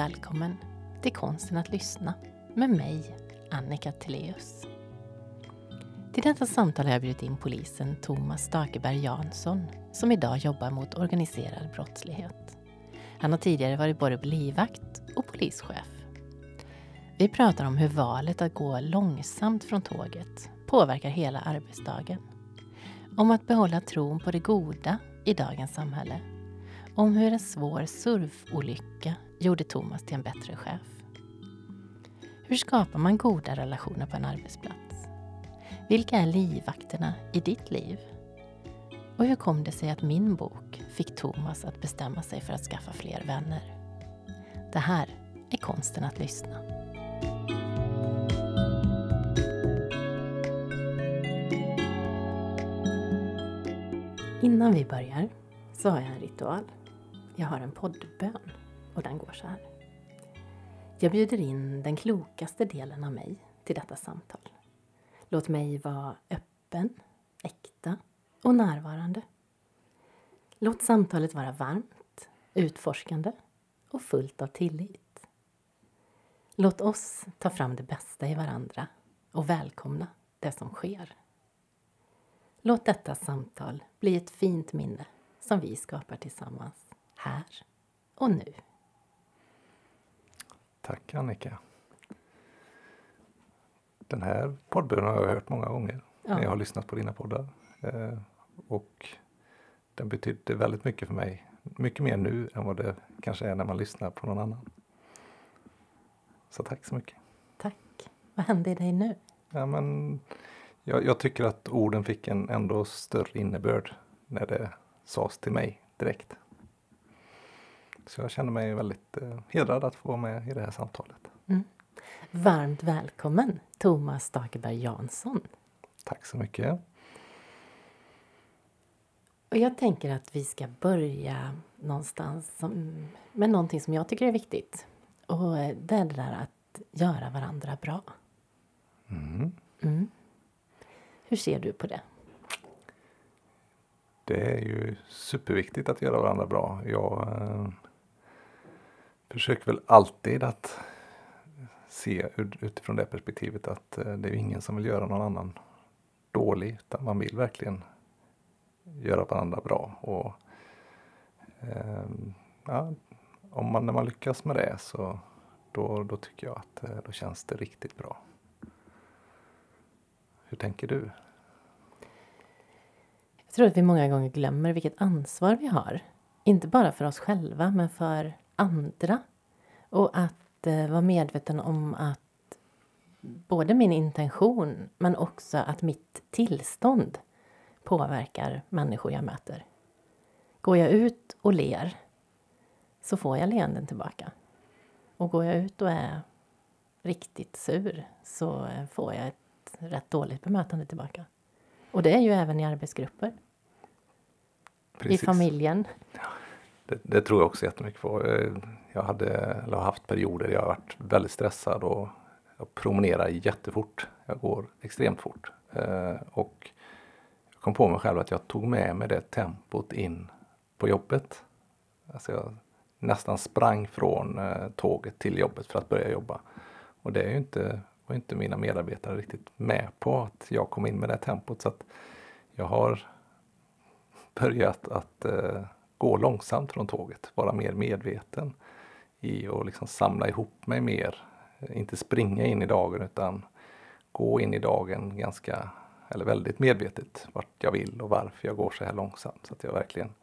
Välkommen till Konsten att lyssna med mig, Annika Teleus. Till detta samtal har jag bjudit in polisen Thomas Stakeberg Jansson som idag jobbar mot organiserad brottslighet. Han har tidigare varit både livvakt och polischef. Vi pratar om hur valet att gå långsamt från tåget påverkar hela arbetsdagen. Om att behålla tron på det goda i dagens samhälle. Om hur en svår surfolycka gjorde Thomas till en bättre chef. Hur skapar man goda relationer på en arbetsplats? Vilka är livvakterna i ditt liv? Och hur kom det sig att min bok fick Thomas att bestämma sig för att skaffa fler vänner? Det här är konsten att lyssna. Innan vi börjar så har jag en ritual. Jag har en poddbön och den går så här. Jag bjuder in den klokaste delen av mig till detta samtal. Låt mig vara öppen, äkta och närvarande. Låt samtalet vara varmt, utforskande och fullt av tillit. Låt oss ta fram det bästa i varandra och välkomna det som sker. Låt detta samtal bli ett fint minne som vi skapar tillsammans här och nu. Tack Annika. Den här poddbönen har jag hört många gånger ja. när jag har lyssnat på dina poddar. Eh, och den betydde väldigt mycket för mig. Mycket mer nu än vad det kanske är när man lyssnar på någon annan. Så tack så mycket. Tack. Vad hände i dig nu? Ja, men jag, jag, tycker att orden fick en ändå större innebörd när det sades till mig direkt. Så jag känner mig väldigt eh, hedrad att få vara med i det här samtalet. Mm. Varmt välkommen Thomas Stakeberg Jansson. Tack så mycket. Och jag tänker att vi ska börja någonstans som, med någonting som jag tycker är viktigt. Och det är det där att göra varandra bra. Mm. Mm. Hur ser du på det? Det är ju superviktigt att göra varandra bra. Jag eh, försöker väl alltid att se utifrån det perspektivet att eh, det är ingen som vill göra någon annan dålig utan man vill verkligen göra varandra bra. Och, eh, ja, om man, när man lyckas med det så då, då tycker jag att eh, då känns det riktigt bra. Hur tänker du? Jag tror att vi många gånger glömmer vilket ansvar vi har. Inte bara för oss själva, men för andra. Och att eh, vara medveten om att både min intention men också att mitt tillstånd påverkar människor jag möter. Går jag ut och ler så får jag leenden tillbaka. Och går jag ut och är riktigt sur så får jag ett rätt dåligt bemötande tillbaka. Och det är ju även i arbetsgrupper. Precis. I familjen. Det, det, tror jag också jättemycket på. Eh, jag hade, eller har haft perioder där jag har varit väldigt stressad och jag promenerar jättefort. Jag går extremt fort. Eh, och jag kom på mig själv att jag tog med mig det tempot in på jobbet. Alltså jag nästan sprang från eh, tåget till jobbet för att börja jobba. Och det är ju inte var inte mina medarbetare riktigt med på att jag kom in med det tempot. Så att jag har börjat att eh, gå långsamt från tåget, vara mer medveten i att liksom samla ihop mig mer. Inte springa in i dagen utan gå in i dagen ganska, eller väldigt medvetet vart jag vill och varför jag går så här långsamt. Så att jag verkligen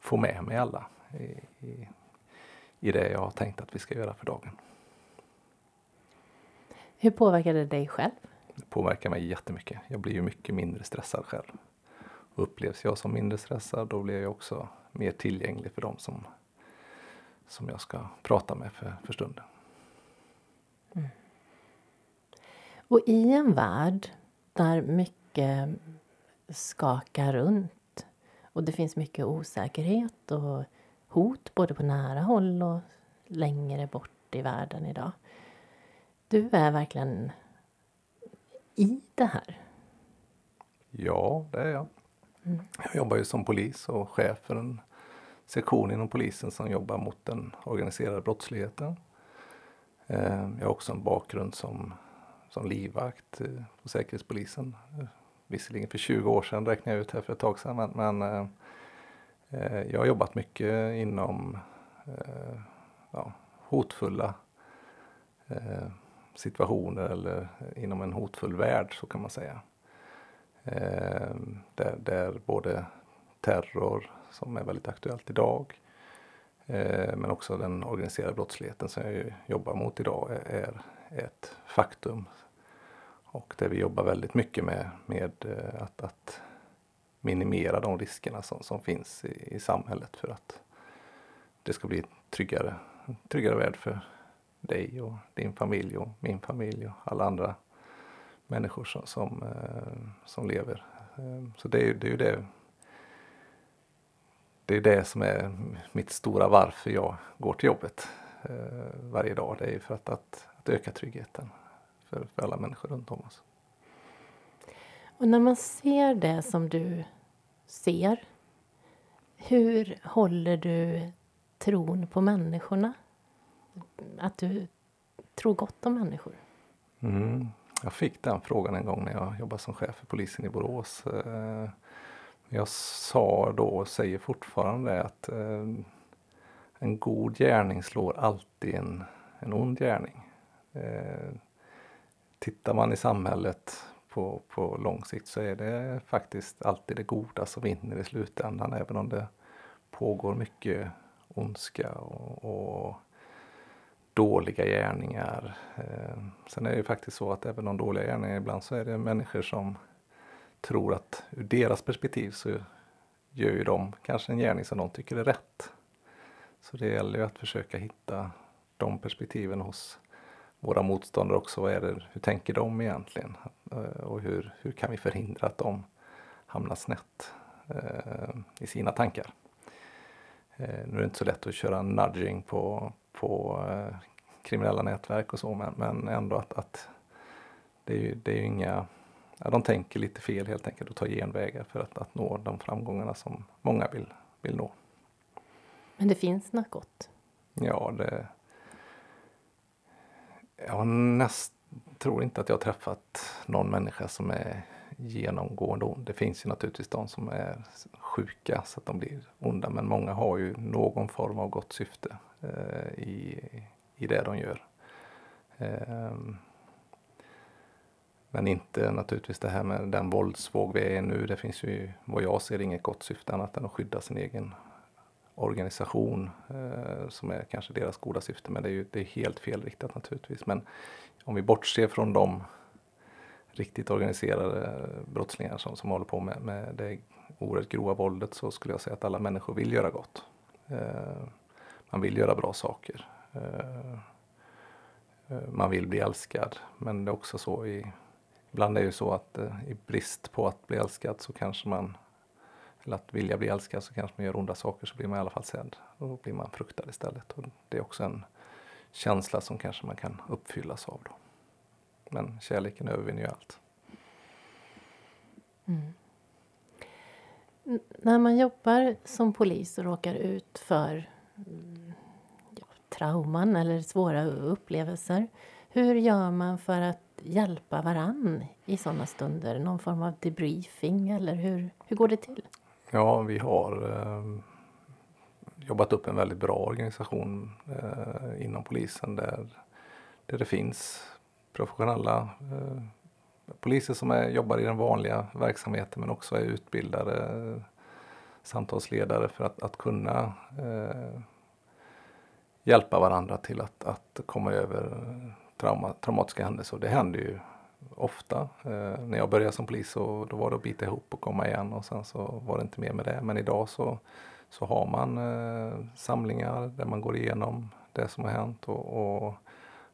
får med mig alla i, i, i det jag har tänkt att vi ska göra för dagen. Hur påverkar det dig själv? Det påverkar mig jättemycket. Jag blir ju mycket mindre stressad själv. Och upplevs jag som mindre stressad då blir jag också mer tillgänglig för dem som, som jag ska prata med för, för stunden. Mm. Och i en värld där mycket skakar runt och det finns mycket osäkerhet och hot både på nära håll och längre bort i världen idag. Du är verkligen i det här. Ja, det är jag. Mm. Jag jobbar ju som polis och chef för en sektion inom polisen som jobbar mot den organiserade brottsligheten. Eh, jag har också en bakgrund som, som livvakt eh, på Säkerhetspolisen. Eh, visserligen för 20 år sedan räknar jag ut här för ett tag sedan men, men jag har jobbat mycket inom ja, hotfulla situationer eller inom en hotfull värld så kan man säga. Eh, där, där både terror som är väldigt aktuellt idag. Eh, men också den organiserade brottsligheten som jag jobbar mot idag är, ett faktum. Och där vi jobbar väldigt mycket med, med eh, att, att minimera de riskerna som, som finns i, i, samhället för att det ska bli en tryggare, tryggare värld för dig och din familj och min familj och alla andra människor som, som, eh, som lever. Så det är, det är ju det det är det som är mitt stora varför jag går till jobbet eh, varje dag. Det är för att, att, att öka tryggheten för, för, alla människor runt om oss. Och när man ser det som du ser, hur håller du tron på människorna? Att du tror gott om människor? Mm. Jag fick den frågan en gång när jag jobbade som chef för polisen i Borås. Eh, jag sa då och säger fortfarande att eh, en god gärning slår alltid en, en ond gärning. Eh, tittar man i samhället på, på lång sikt så är det faktiskt alltid det goda som vinner i slutändan även om det pågår mycket ondska och, och dåliga gärningar. Eh, sen är det ju faktiskt så att även de dåliga gärningarna ibland så är det människor som tror att ur deras perspektiv så gör ju de kanske en gärning som de tycker är rätt. Så det gäller ju att försöka hitta de perspektiven hos våra motståndare också. Vad är det, hur tänker de egentligen? Eh, och hur, hur kan vi förhindra att de hamnar snett eh, i sina tankar? Eh, nu är det inte så lätt att köra nudging på, på eh, kriminella nätverk och så men, men ändå att, att det är ju det är ju inga ja, de tänker lite fel helt enkelt och tar genvägar för att, att nå de framgångarna som många vill, vill nå. Men det finns något gott? Ja, det... Jag näst, tror inte att jag har träffat någon människa som är genomgående ond. Det finns ju naturligtvis de som är sjuka så att de blir onda men många har ju någon form av gott syfte eh, i, i det de gör. Ehm, men inte naturligtvis det här med den våldsvåg vi är i nu. Det finns ju vad jag ser inget gott syfte annat än att skydda sin egen organisation eh, som är kanske deras goda syfte. Men det är ju det är helt felriktat naturligtvis. Men om vi bortser från de riktigt organiserade brottslingar som, som håller på med, med det oerhört grova våldet så skulle jag säga att alla människor vill göra gott. Eh, man vill göra bra saker. Eh, eh, man vill bli älskad. Men det är också så i Ibland är det ju så att eh, i brist på att bli älskad så kanske man, eller att vilja bli älskad så kanske man gör onda saker så blir man i alla fall sedd. Och då blir man fruktad istället. Och det är också en känsla som kanske man kan uppfyllas av då. Men kärleken övervinner ju allt. Mm. När man jobbar som polis och råkar ut för trauman eller svåra upplevelser. Hur gör man för att hjälpa varann i sådana stunder? Någon form av debriefing eller hur, hur går det till? Ja, vi har eh, jobbat upp en väldigt bra organisation eh, inom polisen där, där det finns professionella eh, poliser som är, jobbar i den vanliga verksamheten men också är utbildade eh, samtalsledare för att, att kunna eh, hjälpa varandra till att, att komma över trauma, traumatiska händelser. Det händer ju ofta. Eh, när jag började som polis så då var det att bita ihop och komma igen och sen så var det inte mer med det. Men idag så, så har man eh, samlingar där man går igenom det som har hänt och, och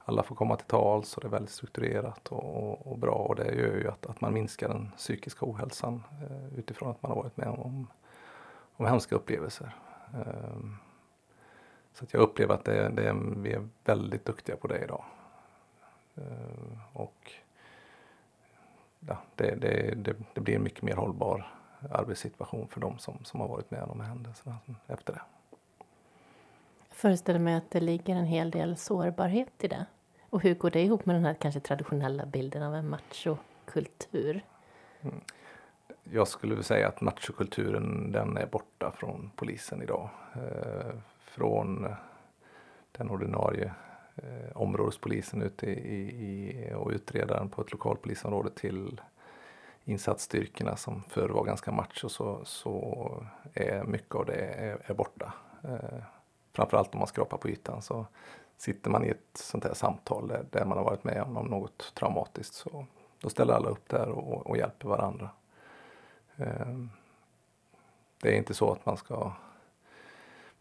alla får komma till tals och det är väldigt strukturerat och, och, och, bra och det gör ju att, att man minskar den psykiska ohälsan eh, utifrån att man har varit med om, om hemska upplevelser. Eh, så att jag upplever att det, det, vi är väldigt duktiga på det idag. Eh, och ja, det, det, det, blir en mycket mer hållbar arbetssituation för de som, som har varit med om händelserna efter det. föreställer mig att det ligger en hel del sårbarhet i det. Och hur går det ihop med den här kanske traditionella bilden av en machokultur? Mm. Jag skulle säga att machokulturen den är borta från polisen idag. Från eh, den ordinarie eh, områdespolisen ute i, i, och utredaren på ett lokalpolisområde till insatsstyrkorna som förr var ganska macho så, så är mycket av det är, är borta. Eh, framförallt om man skrapar på ytan så sitter man i ett sånt här samtal där, där man har varit med om något traumatiskt så då ställer alla upp där och, och hjälper varandra. Eh, det är inte så att man ska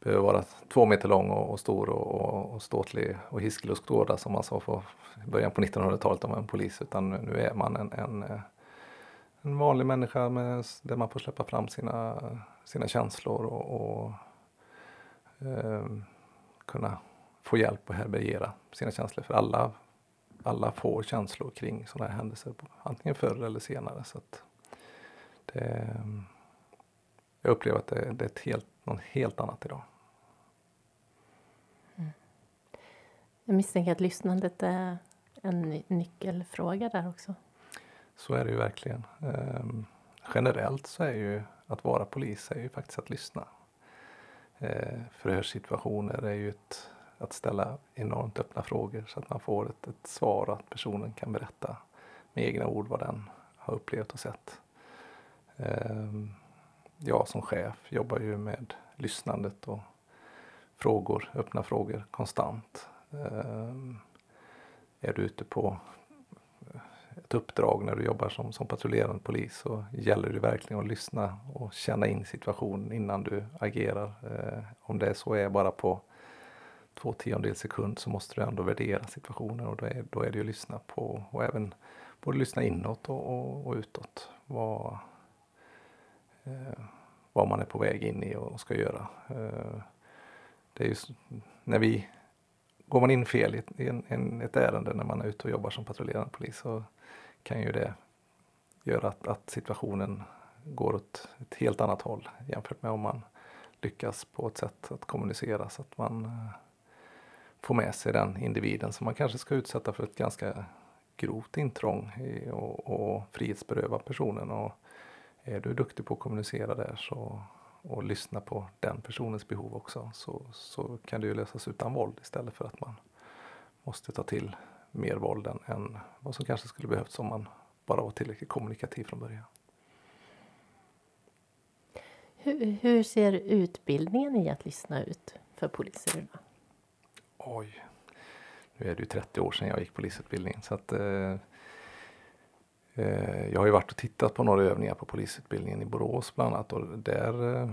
behöver vara två meter lång och, och stor och, och, och ståtlig och hiskelig och som man sa på början på 1900-talet om en polis utan nu, nu är man en, en, eh, en vanlig människa med, där man får släppa fram sina, sina känslor och, och eh, kunna få hjälp att härbärgera sina känslor. För alla, alla får känslor kring sådana här händelser, antingen förr eller senare. Så det, jag upplever att det, det är ett helt, något helt annat idag. Jag misstänker att lyssnandet är en nyckelfråga där också. Så är det ju verkligen. Ehm, generellt så är ju att vara polis är ju faktiskt att lyssna. Ehm, förhörssituationer är ju ett, att ställa enormt öppna frågor så att man får ett, ett svar och att personen kan berätta med egna ord vad den har upplevt och sett. Ehm, jag som chef jobbar ju med lyssnandet och frågor, öppna frågor konstant. Ehm, är du ute på eh, ett uppdrag när du jobbar som, som patrullerande polis så gäller det verkligen att lyssna och känna in situationen innan du agerar. Eh, om det så är bara på två tiondels sekund så måste du ändå värdera situationen och då är, då är det ju att lyssna på och även både lyssna inåt och, och, och utåt. Vad, eh, vad man är på väg in i och ska göra. Eh, det är just när vi Går man in fel i en, en, ett ärende när man är ute och jobbar som patrullerande polis så kan ju det göra att, att situationen går åt ett helt annat håll jämfört med om man lyckas på ett sätt att kommunicera så att man eh, får med sig den individen som man kanske ska utsätta för ett ganska grovt intrång i, och, och frihetsberöva personen. Och är du duktig på att kommunicera där så, och lyssna på den personens behov också så, så kan det ju lösas utan våld istället för att man måste ta till mer våld än, än vad som kanske skulle behövts om man bara var tillräckligt kommunikativ från början. Hur, hur ser utbildningen i att lyssna ut för poliser idag? Oj, nu är det ju 30 år sedan jag gick polisutbildningen så att eh, eh, Eh, jag har ju varit och tittat på några övningar på polisutbildningen i Borås bland annat och där, eh,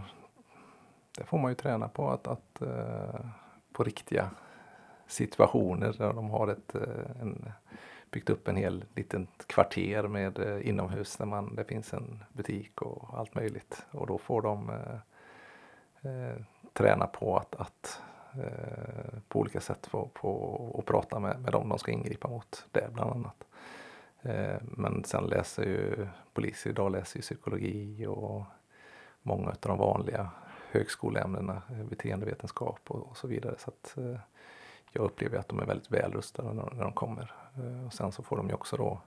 där får man ju träna på att, att eh, på riktiga situationer där de har ett, en, byggt upp en hel liten kvarter med inomhus där man, det finns en butik och allt möjligt. Och då får de eh, träna på att, att eh, på olika sätt få på, och prata med, med dem de ska ingripa mot. Där bland annat. Eh, men sen läser ju poliser idag läser ju psykologi och många av de vanliga högskoleämnena, eh, beteendevetenskap och, och så vidare. Så att, eh, jag upplever att de är väldigt välrustade när, när de kommer. Eh, och sen så får de ju också då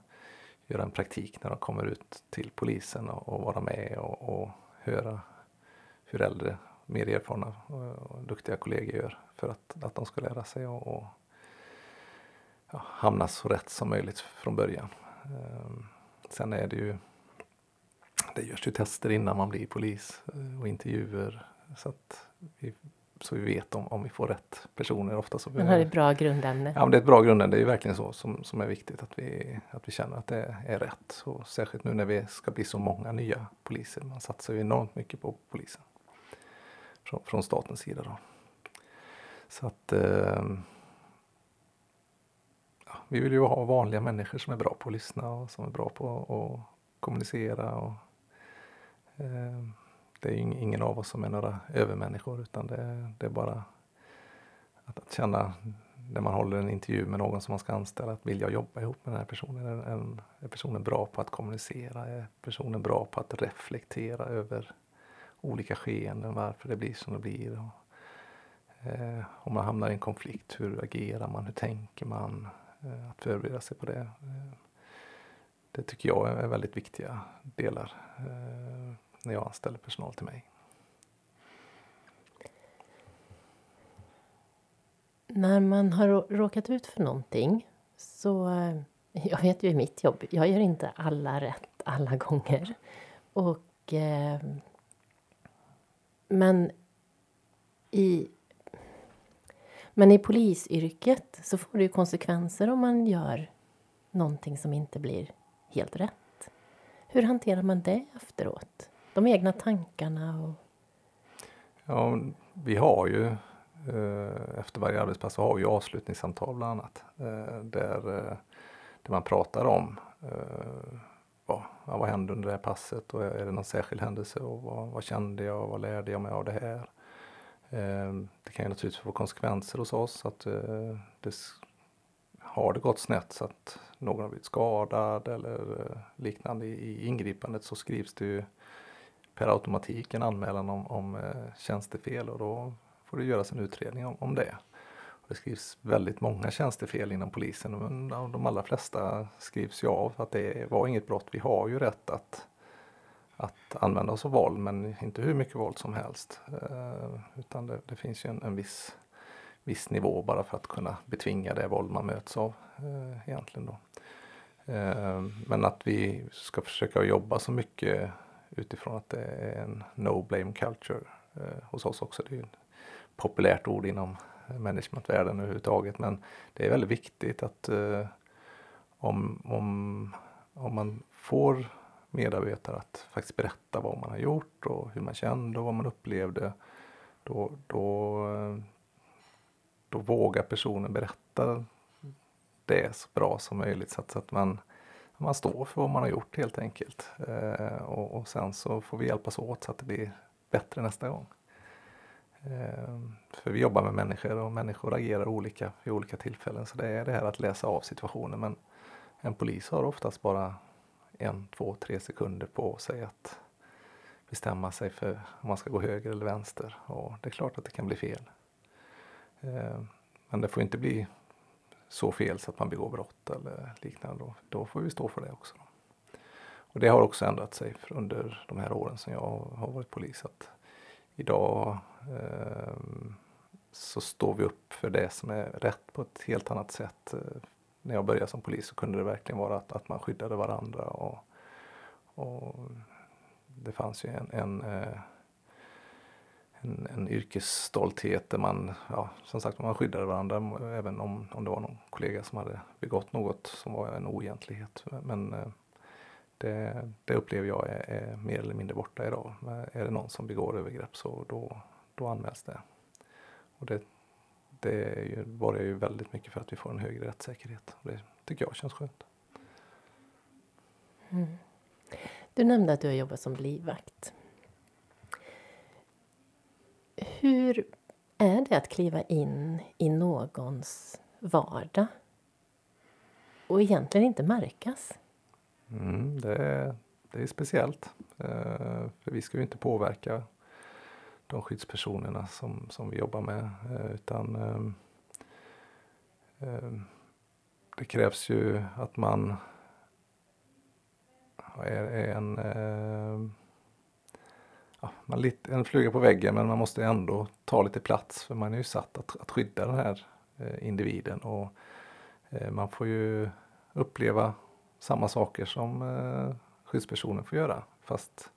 göra en praktik när de kommer ut till polisen och, och vara med och, och, höra hur äldre, mer erfarna och, duktiga kollegor gör för att, att de ska lära sig och, och ja, hamna så rätt som möjligt från början. Ehm, sen är det ju det görs ju tester innan man blir polis eh, och intervjuer så att vi så vi vet om, om vi får rätt personer. Ofta så Man har ett bra grundämne. Ja, men det är ett bra grundämne. Det är verkligen så som, som är viktigt att vi, att vi känner att det är rätt. Och särskilt nu när vi ska bli så många nya poliser. Man satsar ju enormt mycket på polisen. Från, från statens sida då. Så att eh, vi vill ju ha vanliga människor som är bra på att lyssna och som är bra på att kommunicera. Och, eh, det är ju ingen av oss som är några övermänniskor utan det, det är bara att, att, känna när man håller en intervju med någon som man ska anställa att vill jag jobba ihop med den här personen? Är, är, är personen bra på att kommunicera? Är personen bra på att reflektera över olika skeenden, varför det blir som det blir? Och, eh, om man hamnar i en konflikt, hur agerar man, hur tänker man? Eh, att förbereda sig på det. Eh, det tycker jag är väldigt viktiga delar eh, när jag anställer personal till mig. När man har råkat ut för någonting så, jag vet ju i mitt jobb, jag gör inte alla rätt alla gånger. Och, men i men i polisyrket så får det ju konsekvenser om man gör någonting som inte blir helt rätt. Hur hanterar man det efteråt? De egna tankarna och... Ja, vi har ju eh, efter varje arbetspass så har vi avslutningssamtal bland annat. Eh, där, eh, där man pratar om vad, vad hände under det här passet och är det någon särskild händelse och vad, vad kände jag och vad lärde jag mig av det här? Eh, det kan ju naturligtvis få konsekvenser hos oss att eh, det har det gått snett så att någon har blivit skadad eller eh, liknande i ingripandet så skrivs det ju per automatik en anmälan om, om tjänstefel och då får det göras en utredning om, om det. Och det skrivs väldigt många tjänstefel inom polisen och de allra flesta skrivs ju av att det var inget brott. Vi har ju rätt att, att använda oss av våld men inte hur mycket våld som helst. Eh, utan det, det, finns ju en, en viss, viss nivå bara för att kunna betvinga det våld man möts av eh, egentligen då. Eh, men att vi ska försöka jobba så mycket utifrån att det är en no blame culture eh, hos oss också. Det är ett populärt ord inom managementvärlden överhuvudtaget. Men det är väldigt viktigt att eh, om, om, om man får medarbetare att faktiskt berätta vad man har gjort och hur man kände och vad man upplevde. Då, då, då vågar personen berätta det så bra som möjligt så att, så att man, man står för vad man har gjort helt enkelt. Eh, och, och sen så får vi hjälpas åt så att det blir bättre nästa gång. Eh, för vi jobbar med människor och människor agerar olika vid olika tillfällen. Så det är det här att läsa av situationen. Men en polis har oftast bara en, två, tre sekunder på sig att bestämma sig för om man ska gå höger eller vänster. Och det är klart att det kan bli fel. Eh, men det får inte bli så fel så att man begår brott eller liknande. Då, då får vi stå för det också. Och det har också ändrat sig under de här åren som jag har varit polis. Att idag eh, så står vi upp för det som är rätt på ett helt annat sätt. Eh, när jag började som polis så kunde det verkligen vara att, att man skyddade varandra och, och det fanns ju en, en, eh, en, en yrkesstolthet där man, ja, som sagt, man skyddade varandra även om, om det var någon kollega som hade begått något som var en oegentlighet. Men eh, det, det upplever jag är, är, mer eller mindre borta idag. Är det någon som begår övergrepp så då, då anmäls det. Och det, det borgar ju väldigt mycket för att vi får en högre rättssäkerhet. Och det tycker jag känns skönt. Mm. Du nämnde att du har jobbat som livvakt. Hur är det att kliva in i någons vardag och egentligen inte märkas? Mm, det, är, det är speciellt. Eh, för vi ska ju inte påverka de skyddspersonerna som, som vi jobbar med eh, utan ehm, ehm, det krävs ju att man är, en, ehm, ja, man lite, en fluga på väggen men man måste ändå ta lite plats för man är ju satt att, att skydda den här eh, individen och eh, man får ju uppleva samma saker som skyddspersonen får göra. Fast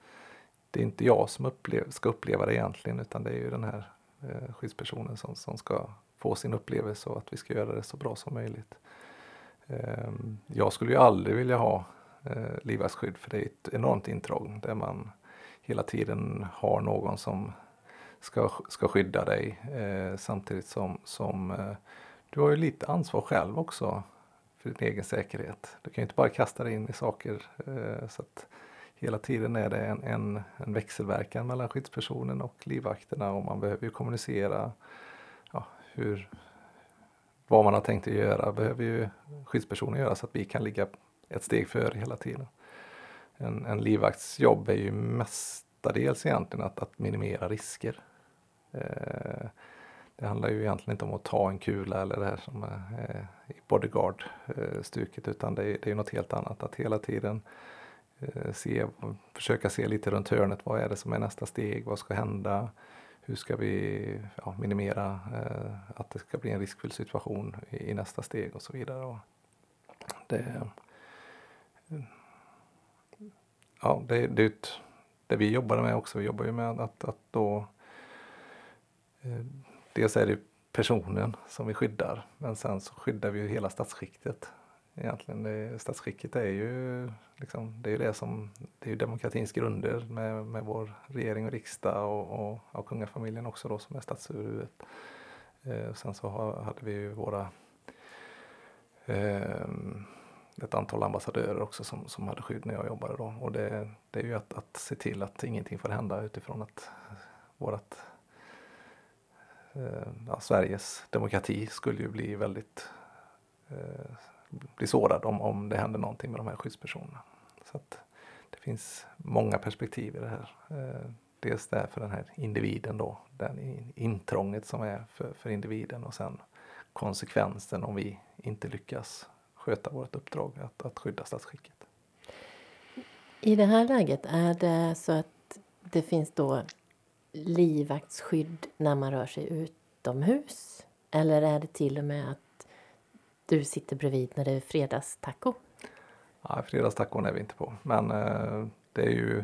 det är inte jag som upplev ska uppleva det egentligen utan det är ju den här eh, skyddspersonen som, som ska få sin upplevelse och att vi ska göra det så bra som möjligt. Eh, jag skulle ju aldrig vilja ha eh, livvaktsskydd för det är ett enormt intrång där man hela tiden har någon som ska, ska skydda dig eh, samtidigt som, som eh, du har ju lite ansvar själv också för din egen säkerhet. Du kan ju inte bara kasta dig in i saker. Eh, så att hela tiden är det en, en, en växelverkan mellan skyddspersonen och livvakterna och man behöver ju kommunicera ja, hur, vad man har tänkt att göra behöver ju skyddspersonen göra så att vi kan ligga ett steg före hela tiden. En, en livvakts jobb är ju mestadels egentligen att, att minimera risker. Eh, det handlar ju egentligen inte om att ta en kula eller det här som är i bodyguard-stuket eh, utan det är, det är något helt annat. Att hela tiden Eh, se, försöka se lite runt hörnet. Vad är det som är nästa steg? Vad ska hända? Hur ska vi ja, minimera eh, att det ska bli en riskfylld situation i, i nästa steg och så vidare. Och det, eh, ja, det, det, ett, det vi jobbar med också. Vi jobbar ju med att, att då eh, dels är det personen som vi skyddar men sen så skyddar vi ju hela statsskiktet egentligen. Det, statsskicket är ju, liksom, det, är det som, det är ju demokratins grunder med, med vår regering och riksdag och, och, och kungafamiljen också då som är statsöverhuvudet. Eh, sen så har, hade vi ju våra eh, ett antal ambassadörer också som, som hade skydd när jag jobbade då. Och det, det är ju att, att se till att ingenting får hända utifrån att vårat eh, ja, Sveriges demokrati skulle ju bli väldigt eh, bli sårad om, om det händer någonting med de här skyddspersonerna. Så att det finns många perspektiv i det här. Eh, dels det för den här individen då, den intrånget som är för, för individen och sen konsekvensen om vi inte lyckas sköta vårt uppdrag att, att skydda statsskicket. I det här läget, är det så att det finns då livvaktsskydd när man rör sig utomhus? Eller är det till och med att du sitter bredvid när det är fredagstaco? Nej, fredagstacon är vi inte på, men eh, det är ju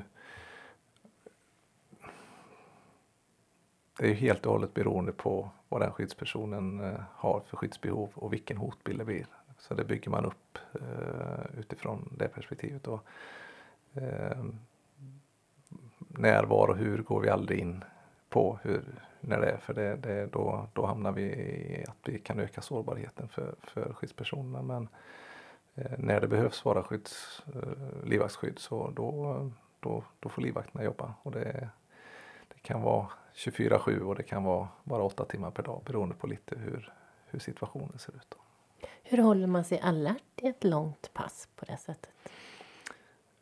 Det är helt och hållet beroende på vad den skyddspersonen eh, har för skyddsbehov och vilken hotbild det blir. Så det bygger man upp eh, utifrån det perspektivet. Och, eh, när, var och hur går vi aldrig in på hur, när det är. För det, det, då, då hamnar vi i att vi kan öka sårbarheten för, för skyddspersonerna. Men eh, när det behövs vara skydds, eh, livvaktsskydd så då, då, då får livvakterna jobba. Och det, det kan vara 24-7 och det kan vara bara 8 timmar per dag beroende på lite hur, hur situationen ser ut. Då. Hur håller man sig alert i ett långt pass på det sättet?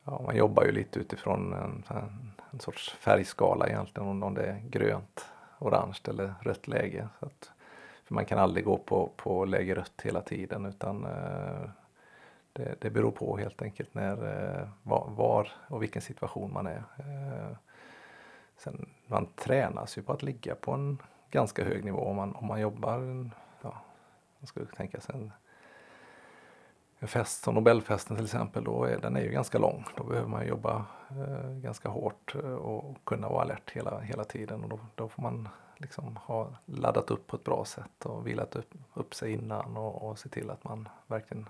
Ja, man jobbar ju lite utifrån en, en, en sorts färgskala egentligen, om det är grönt orange eller rött läge. Så att, för man kan aldrig gå på, på läge rött hela tiden utan eh, det, det beror på helt enkelt när, eh, var, var, och vilken situation man är. Eh, sen, man tränas ju på att ligga på en ganska hög nivå om man, om man jobbar, ja, man skulle tänka sig en en fest som Nobelfesten till exempel, då är, den är ju ganska lång. Då behöver man jobba eh, ganska hårt eh, och kunna vara alert hela, hela tiden och då, då får man liksom ha laddat upp på ett bra sätt och vilat upp, upp sig innan och, och se till att man verkligen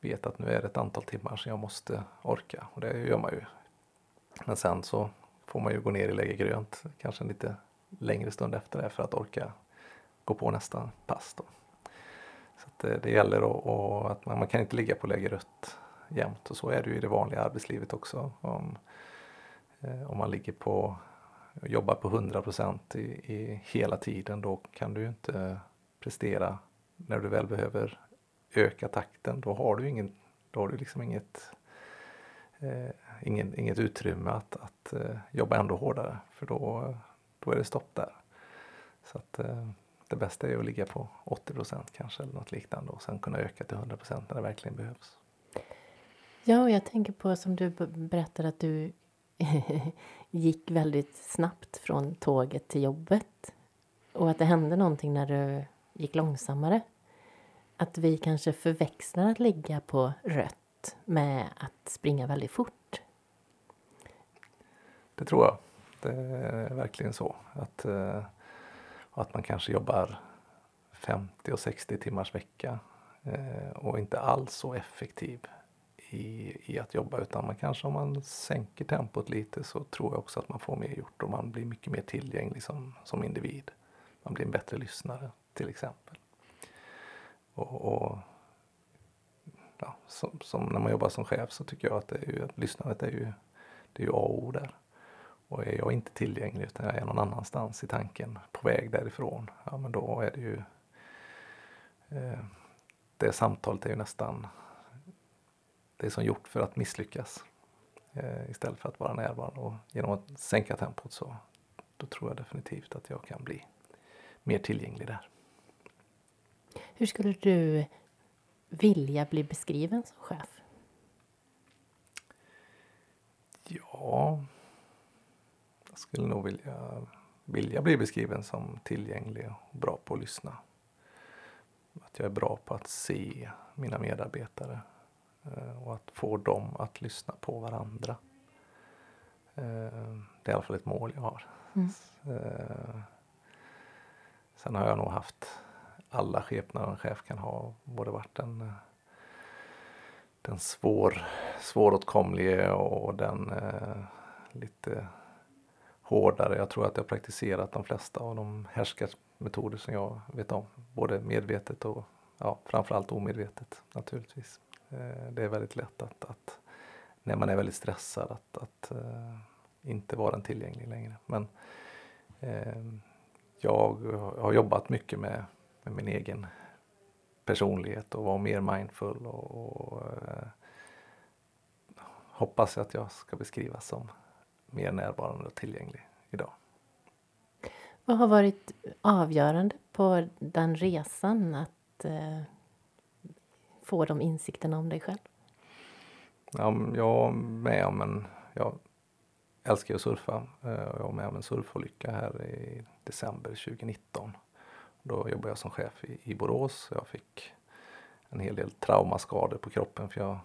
vet att nu är det ett antal timmar som jag måste orka och det gör man ju. Men sen så får man ju gå ner i läge grönt kanske en lite längre stund efter det för att orka gå på nästa pass. Då. Så det, det, gäller och, och att man, man, kan inte ligga på läge rött jämt och så är det ju i det vanliga arbetslivet också. Om, eh, om man ligger på jobbar på 100 procent i, i, hela tiden då kan du ju inte prestera när du väl behöver öka takten. Då har du, ingen, då har du liksom inget, eh, ingen, inget utrymme att, att eh, jobba ändå hårdare för då, då är det stopp där. Så att, eh, det bästa är att ligga på 80% kanske eller något liknande och sen kunna öka till 100% när det verkligen behövs. Ja, och jag tänker på som du berättade att du gick väldigt snabbt från tåget till jobbet och att det hände någonting när du gick långsammare. Att vi kanske förväxlar att ligga på rött med att springa väldigt fort. Det tror jag. Det är verkligen så. Att eh, och att man kanske jobbar 50 och 60 timmars vecka eh, och inte alls så effektiv i, i att jobba utan man kanske om man sänker tempot lite så tror jag också att man får mer gjort och man blir mycket mer tillgänglig som, som individ. Man blir en bättre lyssnare till exempel. Och, och ja, som, som, när man jobbar som chef så tycker jag att, det är ju, att lyssnandet är ju, det är ju A och O där. Och är jag inte tillgänglig utan jag är någon annanstans i tanken på väg därifrån, ja men då är det ju eh, det samtalet är ju nästan det är som gjort för att misslyckas eh, istället för att vara närvarande och genom att sänka tempot så då tror jag definitivt att jag kan bli mer tillgänglig där. Hur skulle du vilja bli beskriven som chef? Ja, skulle nog vilja, vilja bli beskriven som tillgänglig och bra på att lyssna. Att jag är bra på att se mina medarbetare eh, och att få dem att lyssna på varandra. Eh, det är i alla fall ett mål jag har. Mm. Eh, sen har jag nog haft alla skepnader en chef kan ha. Både varit den, den svår, svåråtkomlige och den lite hårdare. Jag tror att jag praktiserat de flesta av de härskarmetoder som jag vet om. Både medvetet och ja, framförallt omedvetet naturligtvis. Eh, det är väldigt lätt att, att, när man är väldigt stressad att, att uh, inte vara den tillgänglig längre. Men uh, jag har jobbat mycket med, med, min egen personlighet och vara mer mindful och, och uh, hoppas att jag ska beskrivas som mer närvarande och tillgänglig idag. Vad har varit avgörande på den resan att eh, få de insikterna om dig själv? Ja, jag var med om en, jag älskar att surfa. Eh, jag var med om en surfolycka här i december 2019. Då jobbade jag som chef i, i Borås. Jag fick en hel del traumaskador på kroppen för jag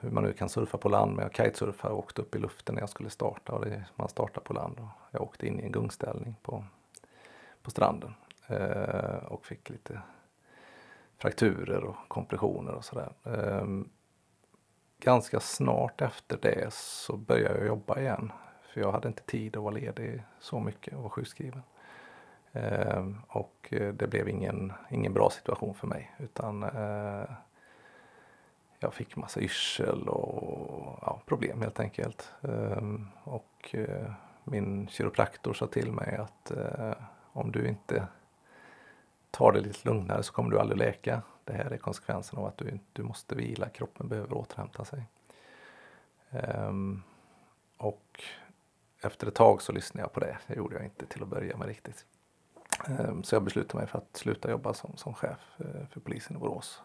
hur man nu kan surfa på land, men jag kitesurfade och åkte upp i luften när jag skulle starta och det, man startar på land och jag åkte in i en gungställning på, på stranden eh, och fick lite frakturer och kompressioner och sådär. Eh, ganska snart efter det så började jag jobba igen för jag hade inte tid att vara ledig så mycket och vara sjukskriven. Ehm, eh, och det blev ingen, ingen bra situation för mig utan eh, jag fick massa yrsel och ja, problem helt enkelt. Ehm, och eh, min kiropraktor sa till mig att eh, om du inte tar det lite lugnare så kommer du aldrig läka. Det här är konsekvensen av att du, du måste vila, kroppen behöver återhämta sig. Ehm, och efter ett tag så lyssnade jag på det. Det gjorde jag inte till att börja med riktigt. Ehm, så jag beslutade mig för att sluta jobba som, som chef eh, för polisen i Borås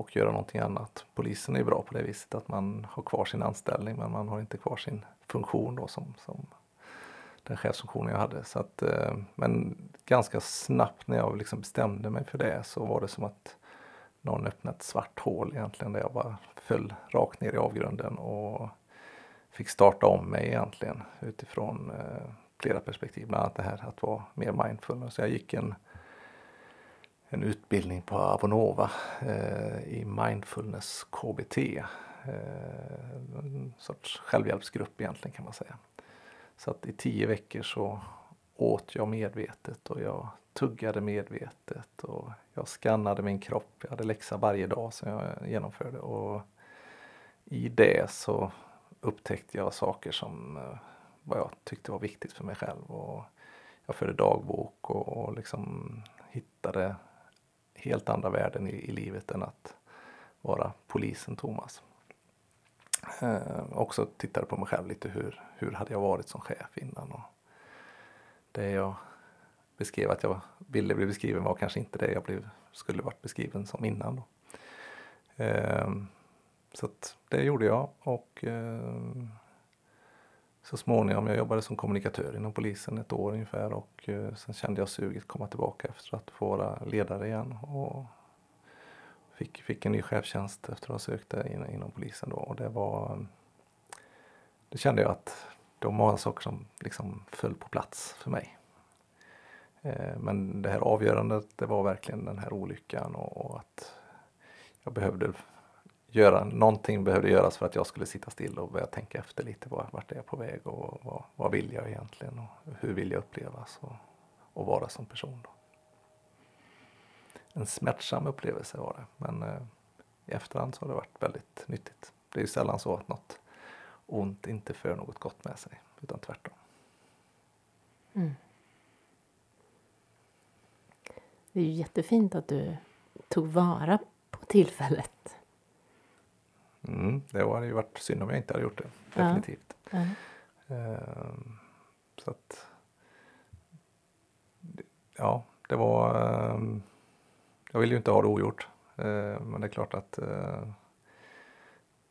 och göra någonting annat. Polisen är bra på det viset att man har kvar sin anställning men man har inte kvar sin funktion då som, som den chefsfunktionen jag hade. Så att, eh, men ganska snabbt när jag liksom bestämde mig för det så var det som att någon öppnade ett svart hål egentligen där jag bara föll rakt ner i avgrunden och fick starta om mig egentligen utifrån eh, flera perspektiv. Bland annat det här att vara mer mindful. Så jag gick en en utbildning på Avonova eh, i mindfulness KBT. Eh, en sorts självhjälpsgrupp egentligen kan man säga. Så att i tio veckor så åt jag medvetet och jag tuggade medvetet och jag skannade min kropp. Jag hade läxa varje dag som jag genomförde och i det så upptäckte jag saker som eh, vad jag tyckte var viktigt för mig själv. Och jag förde dagbok och, och liksom hittade helt andra värden i, i livet än att vara polisen Thomas. Eh, också tittade på mig själv lite hur, hur hade jag varit som chef innan och det jag beskrev att jag ville bli beskriven var kanske inte det jag blev, skulle varit beskriven som innan. Då. Eh, så att det gjorde jag och eh, så småningom, jag jobbade som kommunikatör inom polisen ett år ungefär och eh, sen kände jag suget komma tillbaka efter att få vara ledare igen och fick, fick en ny chefstjänst efter att ha sökt in, inom polisen då och det var det kände jag att det var saker som liksom föll på plats för mig. Eh, men det här avgörandet det var verkligen den här olyckan och att jag behövde göra, någonting behövde göras för att jag skulle sitta still och börja tänka efter lite. Vart är jag på väg och vad, vad vill jag egentligen och hur vill jag upplevas och, och vara som person. Då. En smärtsam upplevelse var det men eh, i efterhand så har det varit väldigt nyttigt. Det är ju sällan så att något ont inte för något gott med sig utan tvärtom. Mm. Det är ju jättefint att du tog vara på tillfället Mm, det hade ju varit synd om jag inte hade gjort det. Definitivt. Ja. Uh, så att ja, det var... Ehm, jag vill ju inte ha det ogjort. Eh, men det är klart att eh,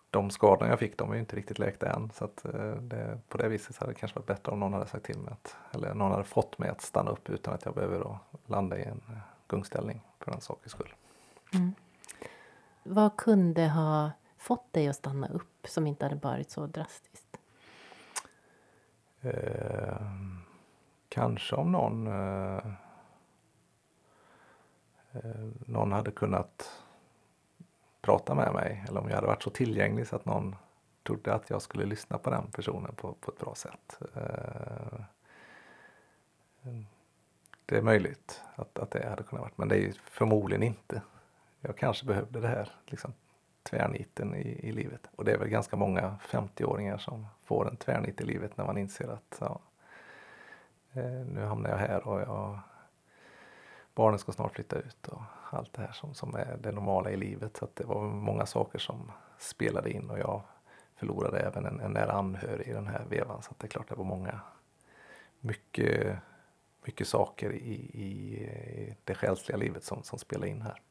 de skadorna jag fick de är ju inte riktigt läkta än. Så att eh, det, på det viset hade det kanske varit bättre om någon hade sagt till mig att, eller någon hade fått mig att stanna upp utan att jag behöver då landa i en gungställning för den sakens skull. Mm. Vad kunde ha fått dig att stanna upp som inte hade varit så drastiskt? Eh, kanske om någon eh, eh, någon hade kunnat prata med mig eller om jag hade varit så tillgänglig så att någon trodde att jag skulle lyssna på den personen på, på ett bra sätt. Eh, det är möjligt att, att det hade kunnat vara, men det är förmodligen inte. Jag kanske behövde det här liksom, tvärniten i, i livet. Och det är väl ganska många 50-åringar som får en tvärnit i livet när man inser att ja, eh, nu hamnar jag här och jag barnen ska snart flytta ut och allt det här som, som är det normala i livet. Så det var många saker som spelade in och jag förlorade även en, en nära anhörig i den här vevan. Så det är klart det var många, mycket, mycket saker i, i det själsliga livet som, som spelade in här.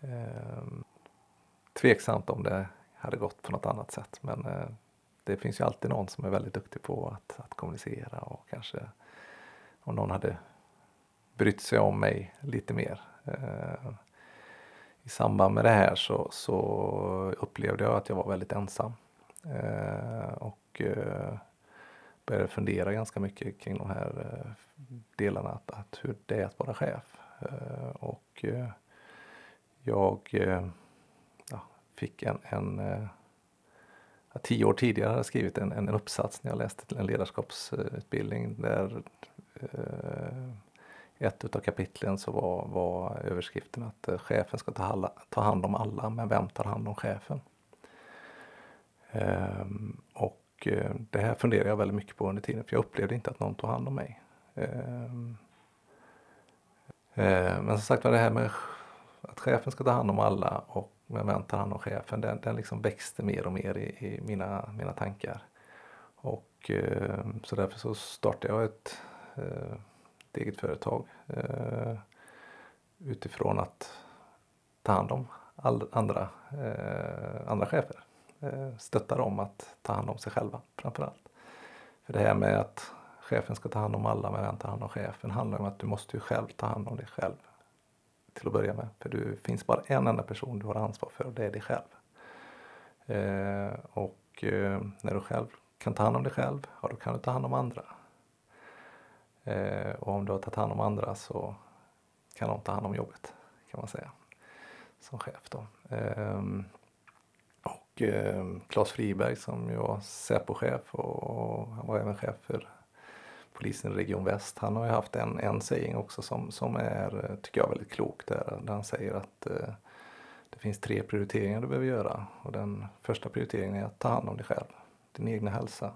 Ehm, tveksamt om det hade gått på något annat sätt men eh, det finns ju alltid någon som är väldigt duktig på att, att kommunicera och kanske om någon hade brytt sig om mig lite mer. Eh, I samband med det här så, så upplevde jag att jag var väldigt ensam. Eh, och eh, började fundera ganska mycket kring de här eh, delarna, att, att hur det är att vara chef. Eh, och eh, jag fick en, en eh, tio år tidigare hade jag skrivit en, en uppsats när jag läste en ledarskapsutbildning där eh, ett utav kapitlen så var, var överskriften att eh, chefen ska ta, alla, ta hand om alla, men vem tar hand om chefen? Ehm, och det här funderade jag väldigt mycket på under tiden, för jag upplevde inte att någon tog hand om mig. Ehm, eh, men som sagt var det här med att chefen ska ta hand om alla och med vem tar hand om chefen, den, den liksom växte mer och mer i, i mina, mina tankar. Och eh, så därför så startade jag ett eh, ett eget företag eh, utifrån att ta hand om all, andra, eh, andra chefer. Eh, stötta dem att ta hand om sig själva framförallt. För det här med att chefen ska ta hand om alla men vem tar hand om chefen handlar om att du måste ju själv ta hand om dig själv till att börja med. För det finns bara en enda person du har ansvar för och det är dig själv. Eh, och eh, när du själv kan ta hand om dig själv, ja, då kan du ta hand om andra. Eh, och om du har tagit hand om andra så kan de ta hand om jobbet kan man säga som chef då. Eh, och eh, Claes Friberg som ju var Säpo-chef och han var även chef för polisen i Region Väst. Han har ju haft en, en saying också som, som är, eh, tycker jag, väldigt klok där, där han säger att eh, det finns tre prioriteringar du behöver göra och den första prioriteringen är att ta hand om dig själv, din egna hälsa.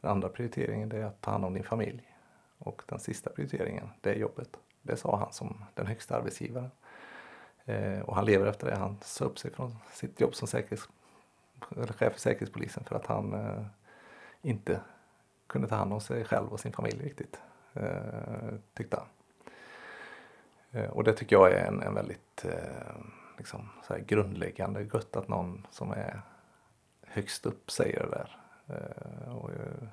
Den andra prioriteringen är att ta hand om din familj. Och den sista prioriteringen, det är jobbet. Det sa han som den högsta arbetsgivaren. Eh, och han lever efter det. Han sa upp sig från sitt jobb som säkerhets, eller chef för Säkerhetspolisen för att han eh, inte kunde ta hand om sig själv och sin familj riktigt. Eh, tyckte han. Eh, och det tycker jag är en, en väldigt eh, liksom, så här grundläggande gött att någon som är högst upp säger det där. Eh, och, eh,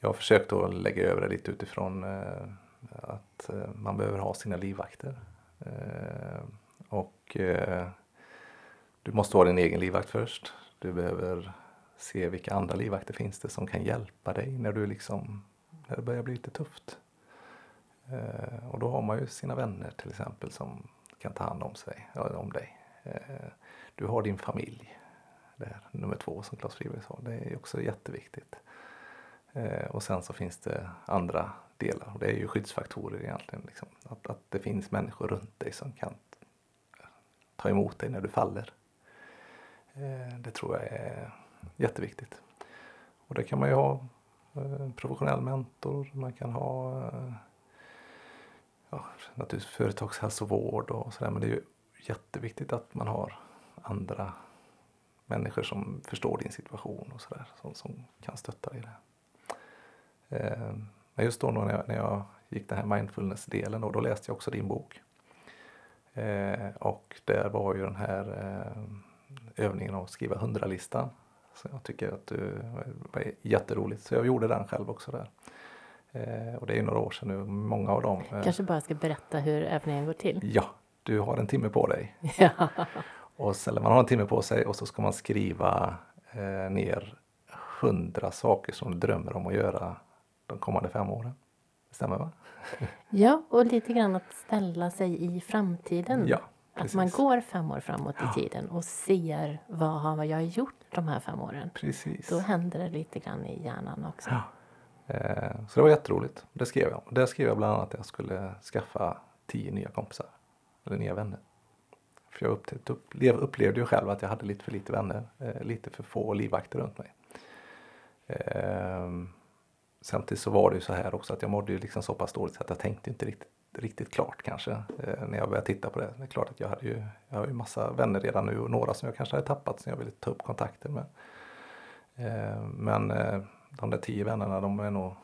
jag har försökt att lägga över det lite utifrån eh, att eh, man behöver ha sina livvakter. Eh, och eh, du måste ha din egen livvakt först. Du behöver se vilka andra livvakter finns det som kan hjälpa dig när du liksom, när det börjar bli lite tufft. Eh, och då har man ju sina vänner till exempel som kan ta hand om, sig, om dig. Eh, du har din familj. där, nummer två som Claes Friberg sa, det är också jätteviktigt. Eh, och sen så finns det andra delar och det är ju skyddsfaktorer egentligen. Liksom. Att, att det finns människor runt dig som kan ta emot dig när du faller. Eh, det tror jag är jätteviktigt. Och där kan man ju ha eh, en professionell mentor, man kan ha eh, ja, naturligtvis företagshälsovård och sådär men det är ju jätteviktigt att man har andra människor som förstår din situation och sådär som, som kan stötta dig i det. Eh, men just då när jag, när jag gick den här mindfulness-delen och då läste jag också din bok. Eh, och där var ju den här eh, övningen att skriva hundralistan. Så jag tycker att det var jätteroligt så jag gjorde den själv också där. Eh, och det är några år sedan nu, många av dem. Eh, Kanske bara ska berätta hur övningen går till? Ja, du har en timme på dig. Ja. Och så, man har en timme på sig och så ska man skriva eh, ner hundra saker som du drömmer om att göra de kommande fem åren. Stämmer va? Ja, och lite grann att ställa sig i framtiden. Ja, att man går fem år framåt i tiden och ser vad har jag gjort de här fem åren. Precis. Då händer det lite grann i hjärnan också. Ja. Eh, så det var jätteroligt. Det skrev jag. Där skrev jag bland annat att jag skulle skaffa tio nya kompisar. Eller nya vänner. För jag upplevde, upplevde ju själv att jag hade lite för lite vänner. Eh, lite för få livvakter runt mig. Eh, samtidigt så var det ju så här också att jag mådde ju liksom så pass dåligt så att jag tänkte inte riktigt, riktigt klart kanske eh, när jag började titta på det. Det är klart att jag hade ju, jag har ju massa vänner redan nu och några som jag kanske hade tappat som jag ville ta upp kontakten med. Eh, men eh, de där tio vännerna de är nog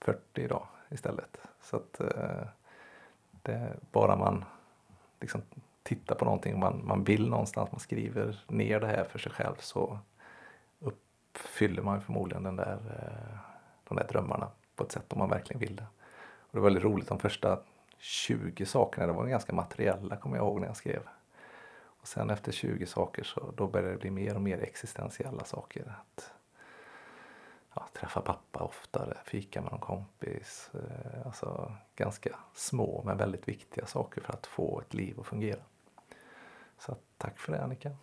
40 idag istället. Så att eh, det, bara man liksom tittar på någonting man, man vill någonstans, man skriver ner det här för sig själv så uppfyller man förmodligen den där, eh, de där drömmarna på ett sätt om man verkligen vill det. Och det var väldigt roligt, de första 20 sakerna, det var ganska materiella kommer jag ihåg när jag skrev. Och sen efter 20 saker så då började det bli mer och mer existentiella saker. Att, ja, träffa pappa oftare, fika med någon kompis. Eh, alltså ganska små men väldigt viktiga saker för att få ett liv att fungera. Så tack för det Annika.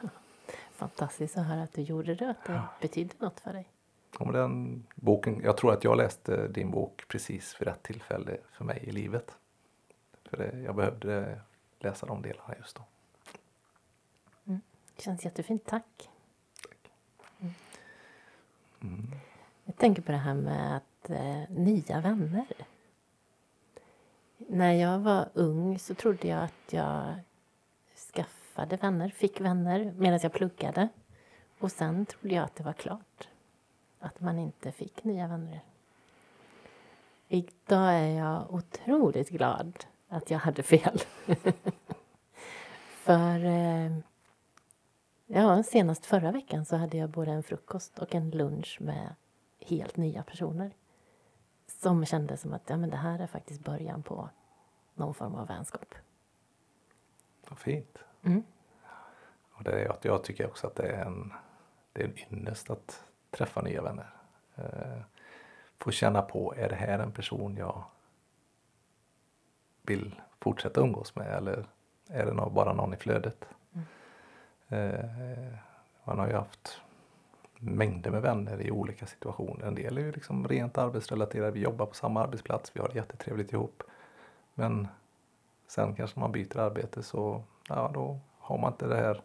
Fantastiskt att höra att du gjorde det, att det ja. betydde något för dig. Ja, den boken, jag tror att jag läste din bok precis vid rätt tillfälle för mig i livet. För det, jag behövde läsa de delarna just då. Mm. Det känns jättefint, tack. tack. Mm. Mm. Jag tänker på det här med att eh, nya vänner. När jag var ung så trodde jag att jag skaffade vänner, fick vänner medan jag pluggade. Och sen trodde jag att det var klart. Att man inte fick nya vänner. Idag är jag otroligt glad att jag hade fel. För eh, ja, senast förra veckan så hade jag både en frukost och en lunch med helt nya personer. Som kände som att ja, men det här är faktiskt början på någon form av vänskap. Vad fint. Mm. Och det jag tycker också att det är en, det är en ynnest att träffa nya vänner. Eh, få känna på, är det här en person jag vill fortsätta umgås med eller är det bara någon i flödet? Mm. Eh, man har ju haft mängder med vänner i olika situationer. En del är ju liksom rent arbetsrelaterade, vi jobbar på samma arbetsplats, vi har det jättetrevligt ihop. Men sen kanske man byter arbete så ja, då har man inte det här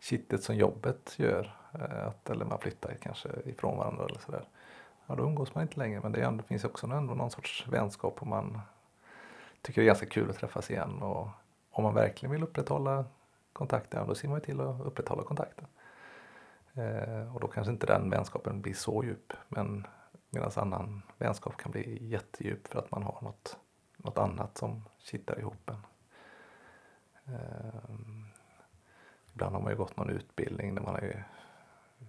kittet som jobbet gör. Eh, att, eller man flyttar kanske ifrån varandra eller sådär. Ja, då umgås man inte längre men det, ändå, finns också ändå någon sorts vänskap och man tycker det är ganska kul att träffas igen. Och om man verkligen vill upprätthålla kontakten, då ser man till att upprätthålla kontakten. Eh, och då kanske inte den vänskapen blir så djup. Men medan annan vänskap kan bli jättedjup för att man har något, något annat som kittar ihop en. Eh, ibland har man ju gått någon utbildning där man har ju,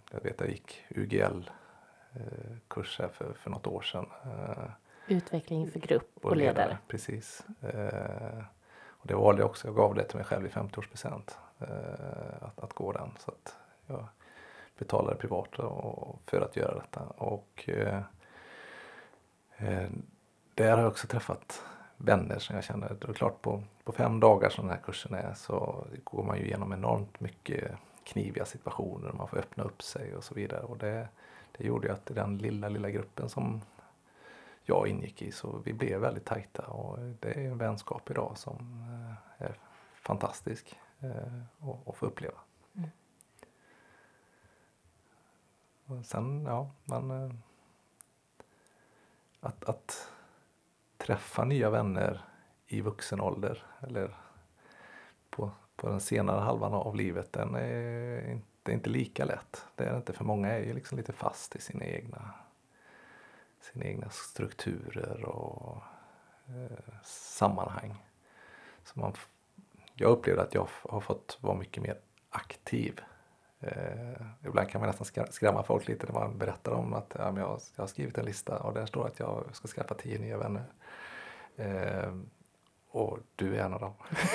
jag vet jag gick UGL eh, kurs här för, för något år sedan. Eh, Utveckling för grupp och, och ledare. ledare. Precis. Eh, och det valde jag också, jag gav det till mig själv i 50-årspresent. Eh, att, att gå den. Så att jag betalade privat för att göra detta. Och där har jag också träffat vänner som jag känner. Det är klart på, på fem dagar som den här kursen är så går man ju igenom enormt mycket kniviga situationer. Man får öppna upp sig och så vidare. Och det, det gjorde ju att den lilla, lilla gruppen som jag ingick i så vi blev väldigt tajta och det är en vänskap idag som eh, är fantastisk eh, att få uppleva. Mm. Och sen, ja, man... Eh, att, att träffa nya vänner i vuxen ålder eller på, på den senare halvan av livet, den är inte, inte lika lätt. Det är inte för många är ju liksom lite fast i sina egna sina egna strukturer och eh, sammanhang. Så man, jag upplevde att jag har fått vara mycket mer aktiv. Eh, ibland kan man nästan skrämma folk lite när man berättar om att ja, jag, jag har skrivit en lista och där står att jag ska skaffa tio nya vänner. Eh, och du är en av dem.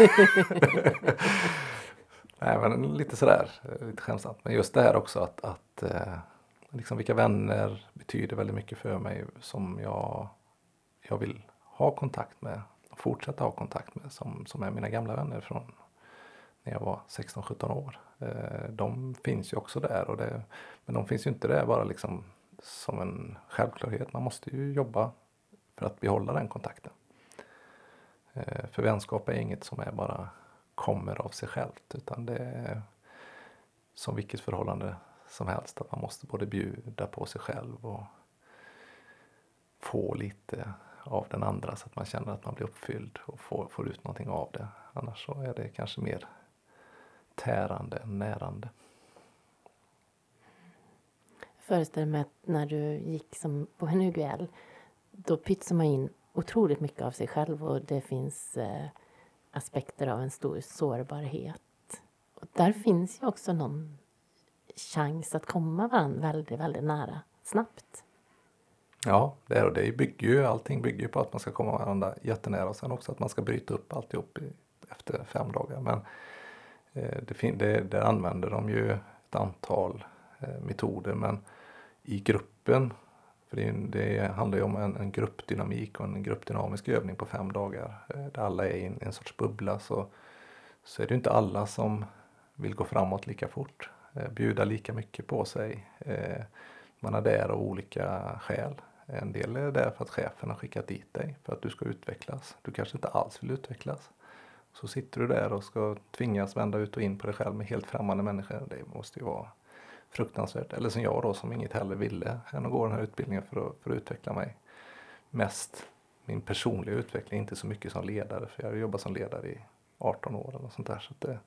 Nej men lite sådär, lite skämtsamt. Men just det här också att, att eh, liksom vilka vänner betyder väldigt mycket för mig som jag, jag vill ha kontakt med och fortsätta ha kontakt med som, som är mina gamla vänner från när jag var 16-17 år. Eh, de finns ju också där och det, men de finns ju inte där bara liksom som en självklarhet. Man måste ju jobba för att behålla den kontakten. Eh, för vänskap är inget som är bara kommer av sig självt utan det är som vilket förhållande som helst att man måste både bjuda på sig själv och få lite av den andra så att man känner att man blir uppfylld och får, får ut någonting av det. Annars så är det kanske mer tärande än närande. Jag föreställer mig att när du gick som på UGL, då pytsade man in otroligt mycket av sig själv och det finns eh, aspekter av en stor sårbarhet. Och där finns ju också någon chans att komma varandra väldigt, väldigt nära snabbt. Ja, det, är, det bygger ju, allting bygger ju på att man ska komma varandra jättenära och sen också att man ska bryta upp alltihop i, efter fem dagar. Men eh, det, det, där använder de ju ett antal eh, metoder men i gruppen för det, det handlar ju om en, en, gruppdynamik och en gruppdynamisk övning på fem dagar eh, där alla är i en, en sorts bubbla så, så är det inte alla som vill gå framåt lika fort, eh, bjuda lika mycket på sig. Eh, man är där av olika skäl. En del är där för att chefen har skickat dit dig för att du ska utvecklas. Du kanske inte alls vill utvecklas. Så sitter du där och ska tvingas vända ut och in på dig själv med helt främmande människor. Det måste ju vara fruktansvärt. Eller som jag då som inget hellre ville än att gå den här utbildningen för att, för att utveckla mig. Mest min personliga utveckling, inte så mycket som ledare för jag har jobbat som ledare i 18 år eller sånt där. Så det,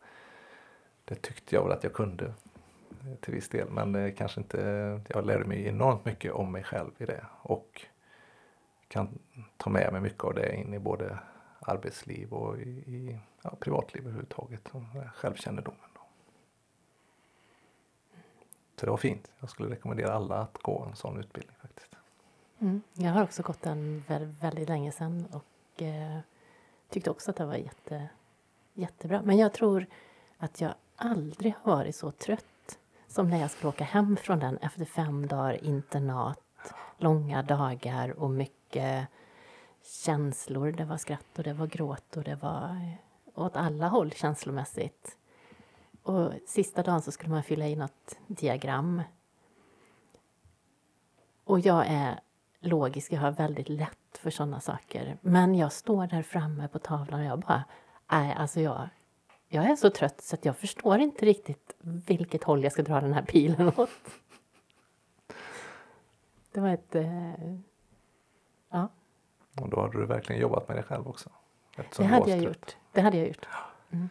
det tyckte jag väl att jag kunde eh, till viss del men det kanske inte, jag lärde mig enormt mycket om mig själv i det och kan ta med mig mycket av det in i både arbetsliv och i, i ja, privatliv överhuvudtaget, Självkännedom. Så det var fint. Jag skulle rekommendera alla att gå en sån utbildning faktiskt. Mm. Jag har också gått den väldigt, väldigt länge sedan och eh, tyckte också att det var jätte, jättebra. Men jag tror att jag aldrig har varit så trött som när jag skulle åka hem från den efter fem dagar internat, långa dagar och mycket känslor. Det var skratt och det var gråt och det var åt alla håll känslomässigt. Och sista dagen så skulle man fylla i något diagram. Och jag är logisk, jag har väldigt lätt för sådana saker. Men jag står där framme på tavlan och jag bara, nej alltså jag, jag är så trött så att jag förstår inte riktigt vilket håll jag ska dra den här pilen åt. Det var ett... Eh, ja. Och då hade du verkligen jobbat med dig själv också? Det hade jag gjort. Det hade jag gjort. Mm.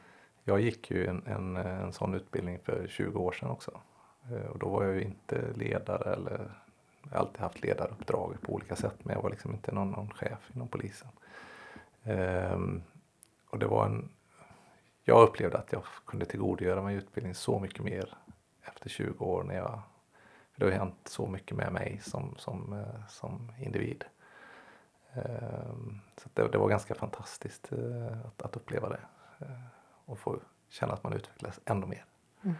Jag gick ju en, en, en sån utbildning för 20 år sedan också. Eh, och då var jag ju inte ledare eller jag har alltid haft ledaruppdrag på olika sätt men jag var liksom inte någon, någon chef inom polisen. Ehm, och det var en, jag upplevde att jag kunde tillgodogöra mig utbildning så mycket mer efter 20 år när jag, för det har hänt så mycket med mig som, som, eh, som individ. Ehm, så det, det, var ganska fantastiskt eh, att, att uppleva det. Och få känna att man utvecklas ännu mer. Mm.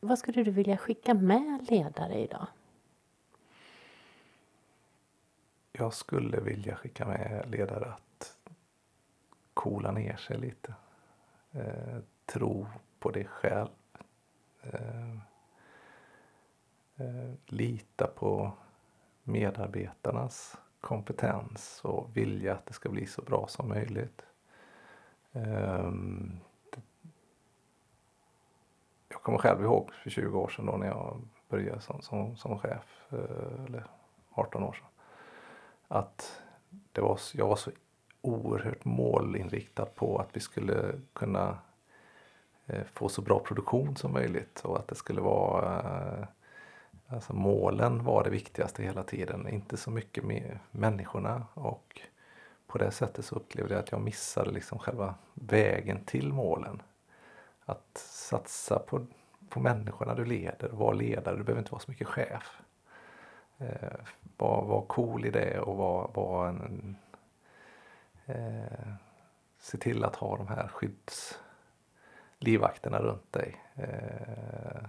Vad skulle du vilja skicka med ledare idag? Jag skulle vilja skicka med ledare att coola ner sig lite. Eh, tro på dig själv. Eh, eh, lita på medarbetarnas kompetens och vilja att det ska bli så bra som möjligt. Ehm, jag kommer själv ihåg för 20 år sedan då när jag började som, som, som chef, eh, eller 18 år sedan. Att det var, jag var så oerhört målinriktad på att vi skulle kunna eh, få så bra produktion som möjligt och att det skulle vara eh, Alltså målen var det viktigaste hela tiden, inte så mycket med människorna och på det sättet så upplevde jag att jag missade liksom själva vägen till målen. Att satsa på, på människorna du leder vara ledare. Du behöver inte vara så mycket chef. Eh, var, var cool i det och var, var en, eh, se till att ha de här skyddslivvakterna runt dig. Eh,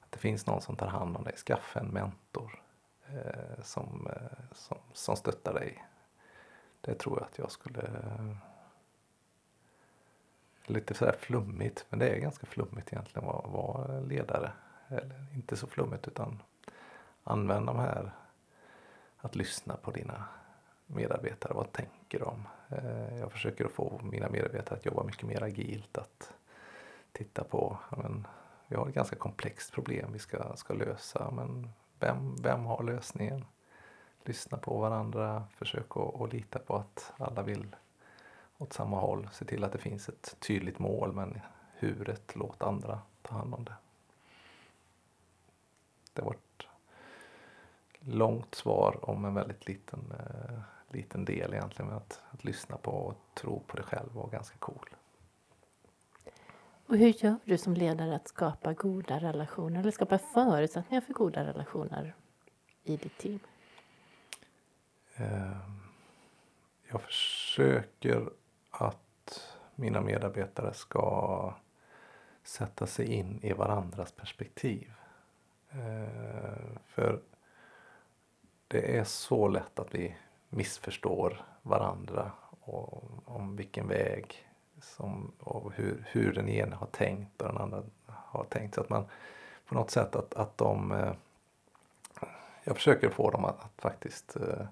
att det finns någon som tar hand om dig. Skaffa en mentor eh, som, eh, som, som stöttar dig. Det tror jag att jag skulle lite sådär flummigt, men det är ganska flummigt egentligen att vara ledare. Eller inte så flummigt utan använd de här att lyssna på dina medarbetare. Vad tänker de? Eh, jag försöker att få mina medarbetare att jobba mycket mer agilt. Att titta på, men, vi har ett ganska komplext problem vi ska, ska lösa. Men vem, vem har lösningen? Lyssna på varandra, försök att, att lita på att alla vill åt samma håll. Se till att det finns ett tydligt mål men huret, låt andra ta hand om det. Det var ett långt svar om en väldigt liten, eh, liten del egentligen. Men att, att lyssna på och tro på dig själv var ganska cool. Och hur gör du som ledare att skapa goda relationer eller skapa förutsättningar för goda relationer i ditt team? Ehm, jag försöker att mina medarbetare ska sätta sig in i varandras perspektiv. Ehm, för det är så lätt att vi missförstår varandra och om vilken väg som, och hur, hur den ena har tänkt och den andra har tänkt. Så att man på något sätt att, att de eh, jag försöker få dem att, att faktiskt eh,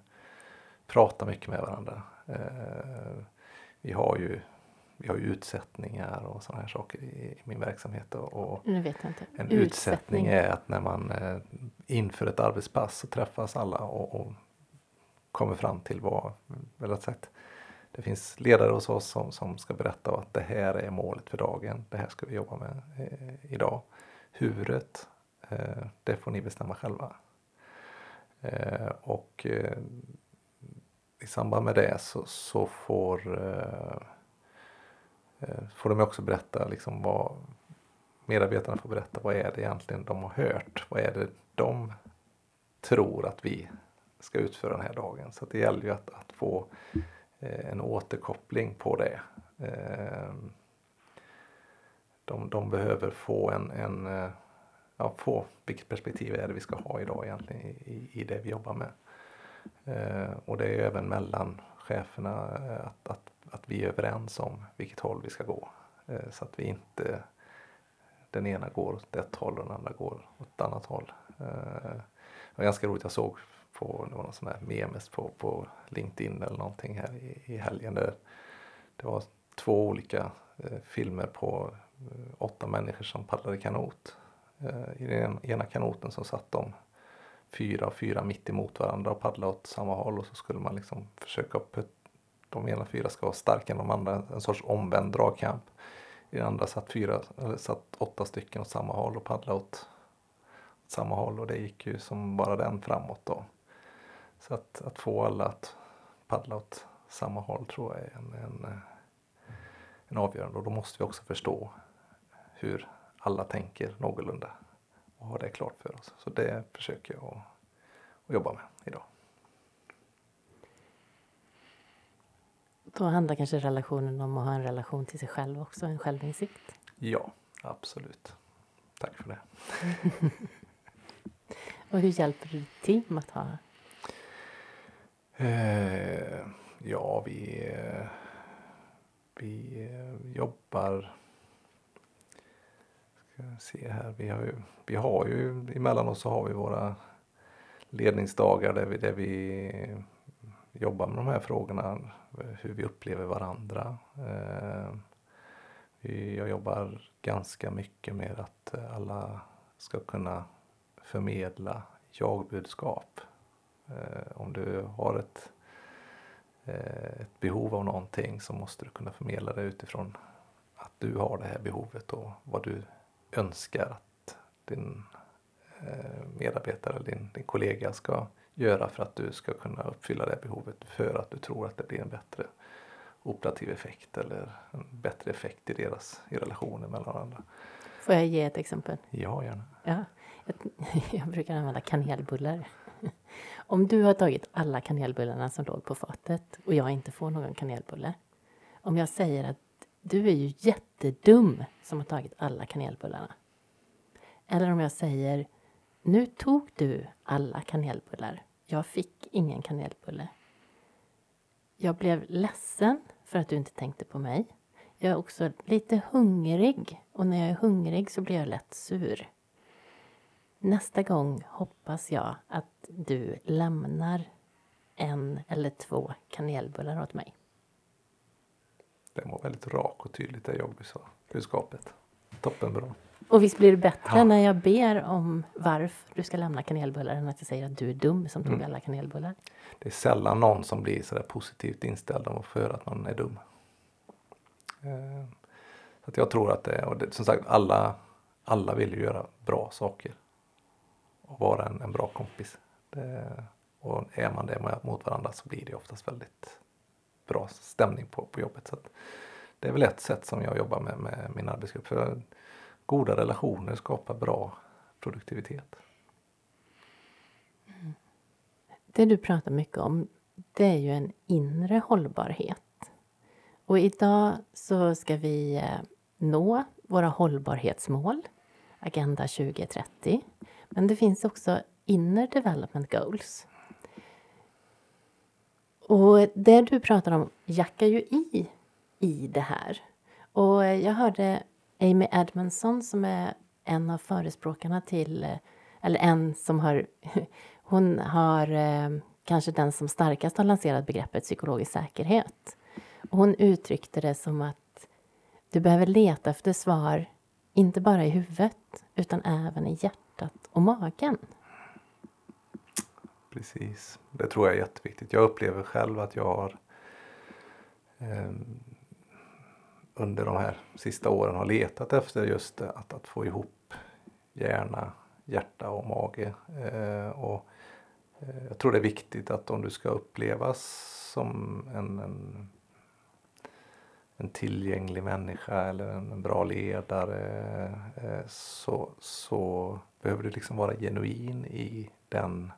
eh, prata mycket med varandra. Eh, vi har ju vi har ju utsättningar och sådana här saker i, min verksamhet. Och. En utsättning. utsättning är att när man eh, inför ett arbetspass så träffas alla och, och kommer fram till vad, eller sagt, det finns ledare hos oss som, som ska berätta att det här är målet för dagen. Det här ska vi jobba med eh, idag. Huret, eh, det får ni bestämma själva. Eh, och eh, i samband med det så, så får, eh, eh får de också berätta liksom vad medarbetarna får berätta vad är det egentligen de har hört. Vad är det de tror att vi ska utföra den här dagen. Så det gäller ju att, att få Eh, en återkoppling på det. Eh, de, de behöver få en, en eh, ja, få vilket perspektiv är det vi ska ha idag egentligen i, i det vi jobbar med. Eh, och det är även mellan cheferna eh, att, att, att vi är överens om vilket håll vi ska gå. Eh, så att vi inte den ena går åt ett håll och den andra går åt ett annat håll. det var ganska roligt, jag såg på, det var någon sån här memes på, på LinkedIn eller någonting här i, i helgen. Där det var två olika eh, filmer på eh, åtta människor som paddlade kanot. Eh, I den ena kanoten så satt de fyra och fyra mitt emot varandra och paddla åt samma håll och så skulle man liksom försöka putta. de ena fyra ska vara starkare än de andra, en sorts omvänd dragkamp. I den andra satt, fyra, eller satt åtta stycken åt samma håll och paddlade åt, åt samma håll och det gick ju som bara den framåt då. Så att, att få alla att paddla åt samma håll tror jag är en, en, en avgörande och då måste vi också förstå hur alla tänker någorlunda och ha det klart för oss. Så det försöker jag att, jobba med idag. Då handlar kanske relationen om att ha en relation till sig själv också, en självinsikt? Ja, absolut. Tack för det. och hur hjälper du team att ha Eh, ja, vi, vi jobbar ska se här. Vi har ju, vi har ju emellanåt så har vi våra ledningsdagar där vi, där vi jobbar med de här frågorna. Hur vi upplever varandra. Eh, jag jobbar ganska mycket med att alla ska kunna förmedla jagbudskap. Eh, om du har ett, eh, ett behov av någonting så måste du kunna förmedla det utifrån att du har det här behovet och vad du önskar att din eh, medarbetare eller din, din kollega ska göra för att du ska kunna uppfylla det behovet för att du tror att det blir en bättre operativ effekt eller en bättre effekt i deras i relationer mellan varandra. Får jag ge ett exempel? Ja, gärna. Ja, jag brukar använda kanelbullar. Om du har tagit alla kanelbullarna som låg på fatet och jag inte får någon kanelbulle. Om jag säger att du är ju jättedum som har tagit alla kanelbullarna. Eller om jag säger nu tog du alla kanelbullar. Jag fick ingen kanelbulle. Jag blev ledsen för att du inte tänkte på mig. Jag är också lite hungrig och när jag är hungrig så blir jag lätt sur. Nästa gång hoppas jag att du lämnar en eller två kanelbullar åt mig. Det var väldigt rak och tydligt det jag sa, budskapet. Toppenbra. Och visst blir det bättre ja. när jag ber om varför du ska lämna kanelbullar än att jag säger att du är dum som tog mm. alla kanelbullar. Det är sällan någon som blir så där positivt inställd om höra att någon är dum. Eh, så att jag tror att det, och det, som sagt alla, alla vill ju göra bra saker och vara en, en bra kompis. Det, och är man det mot varandra så blir det oftast väldigt bra stämning på, på jobbet. Så det är väl ett sätt som jag jobbar med med min arbetsgrupp. För goda relationer skapar bra produktivitet. Mm. Det du pratar mycket om det är ju en inre hållbarhet. Och idag så ska vi eh, nå våra hållbarhetsmål, Agenda 2030. Men det finns också Inner Development Goals. Och det du pratar om jackar ju i i det här. Och jag hörde Amy Edmondson som är en av förespråkarna till, eller en som har, hon har eh, kanske den som starkast har lanserat begreppet psykologisk säkerhet. Och hon uttryckte det som att du behöver leta efter svar, inte bara i huvudet, utan även i hjärtat och magen. Precis, det tror jag är jätteviktigt. Jag upplever själv att jag har eh, under de här sista åren har letat efter just att, att få ihop hjärna, hjärta och mage. Eh, och eh, jag tror det är viktigt att om du ska upplevas som en, en, en tillgänglig människa eller en bra ledare eh, så, så behöver du liksom vara genuin i den,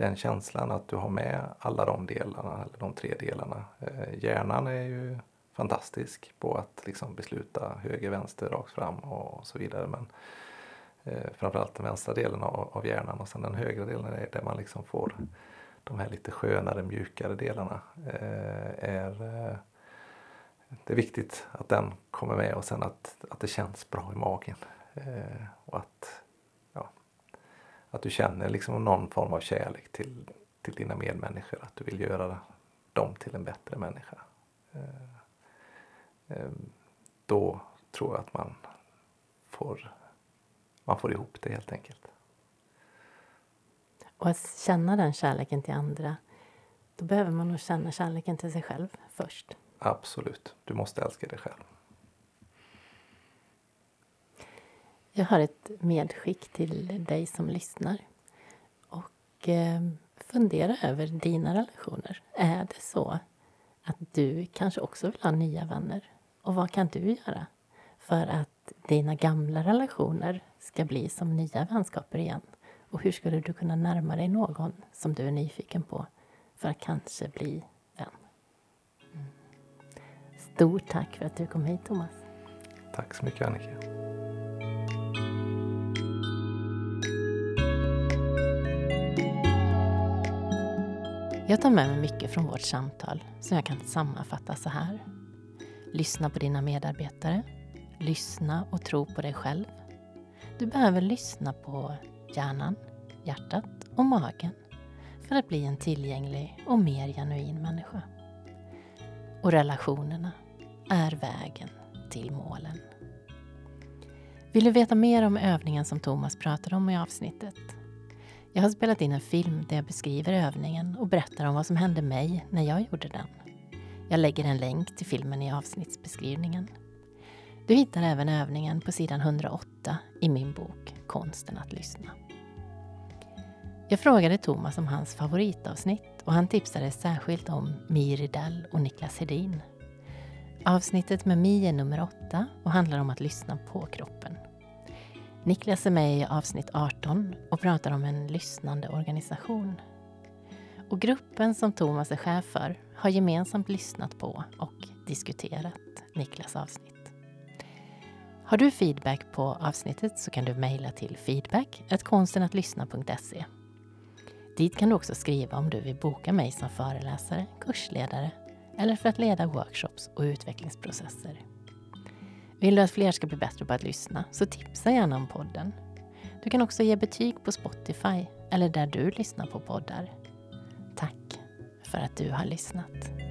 den känslan att du har med alla de delarna, eller de tre delarna. Eh, hjärnan är ju fantastisk på att liksom besluta höger, vänster, rakt fram och så vidare. Men eh, framförallt den vänstra delen av, av hjärnan och sen den högra delen är där man liksom får de här lite skönare, mjukare delarna. Eh, är, eh, det är viktigt att den kommer med och sen att, att det känns bra i magen. Eh, och att, att du känner liksom någon form av kärlek till, till dina medmänniskor. Att du vill göra dem till en bättre människa. Eh, Ehm, då tror jag att man får, man får ihop det helt enkelt. Och att känna den kärleken till andra, då behöver man nog känna kärleken till sig själv först. Absolut, du måste älska dig själv. Jag har ett medskick till dig som lyssnar. Och eh, fundera över dina relationer. Är det så att du kanske också vill ha nya vänner? Och vad kan du göra för att dina gamla relationer ska bli som nya vänskaper igen? Och hur skulle du kunna närma dig någon som du är nyfiken på för att kanske bli vän? Mm. Stort tack för att du kom hit, Thomas. Tack så mycket, Annika. Jag tar med mig mycket från vårt samtal som jag kan sammanfatta så här. Lyssna på dina medarbetare. Lyssna och tro på dig själv. Du behöver lyssna på hjärnan, hjärtat och magen för att bli en tillgänglig och mer genuin människa. Och relationerna är vägen till målen. Vill du veta mer om övningen som Thomas pratade om i avsnittet? Jag har spelat in en film där jag beskriver övningen och berättar om vad som hände mig när jag gjorde den. Jag lägger en länk till filmen i avsnittsbeskrivningen. Du hittar även övningen på sidan 108 i min bok Konsten att lyssna. Jag frågade Thomas om hans favoritavsnitt och han tipsade särskilt om Mi Rydell och Niklas Hedin. Avsnittet med Mi är nummer 8 och handlar om att lyssna på kroppen. Niklas är med i avsnitt 18 och pratar om en lyssnande organisation. Och gruppen som Thomas är chef för har gemensamt lyssnat på och diskuterat Niklas avsnitt. Har du feedback på avsnittet så kan du mejla till feedback.konstenatlyssna.se. Dit kan du också skriva om du vill boka mig som föreläsare, kursledare eller för att leda workshops och utvecklingsprocesser. Vill du att fler ska bli bättre på att lyssna så tipsa gärna om podden. Du kan också ge betyg på Spotify eller där du lyssnar på poddar. Tack för att du har lyssnat.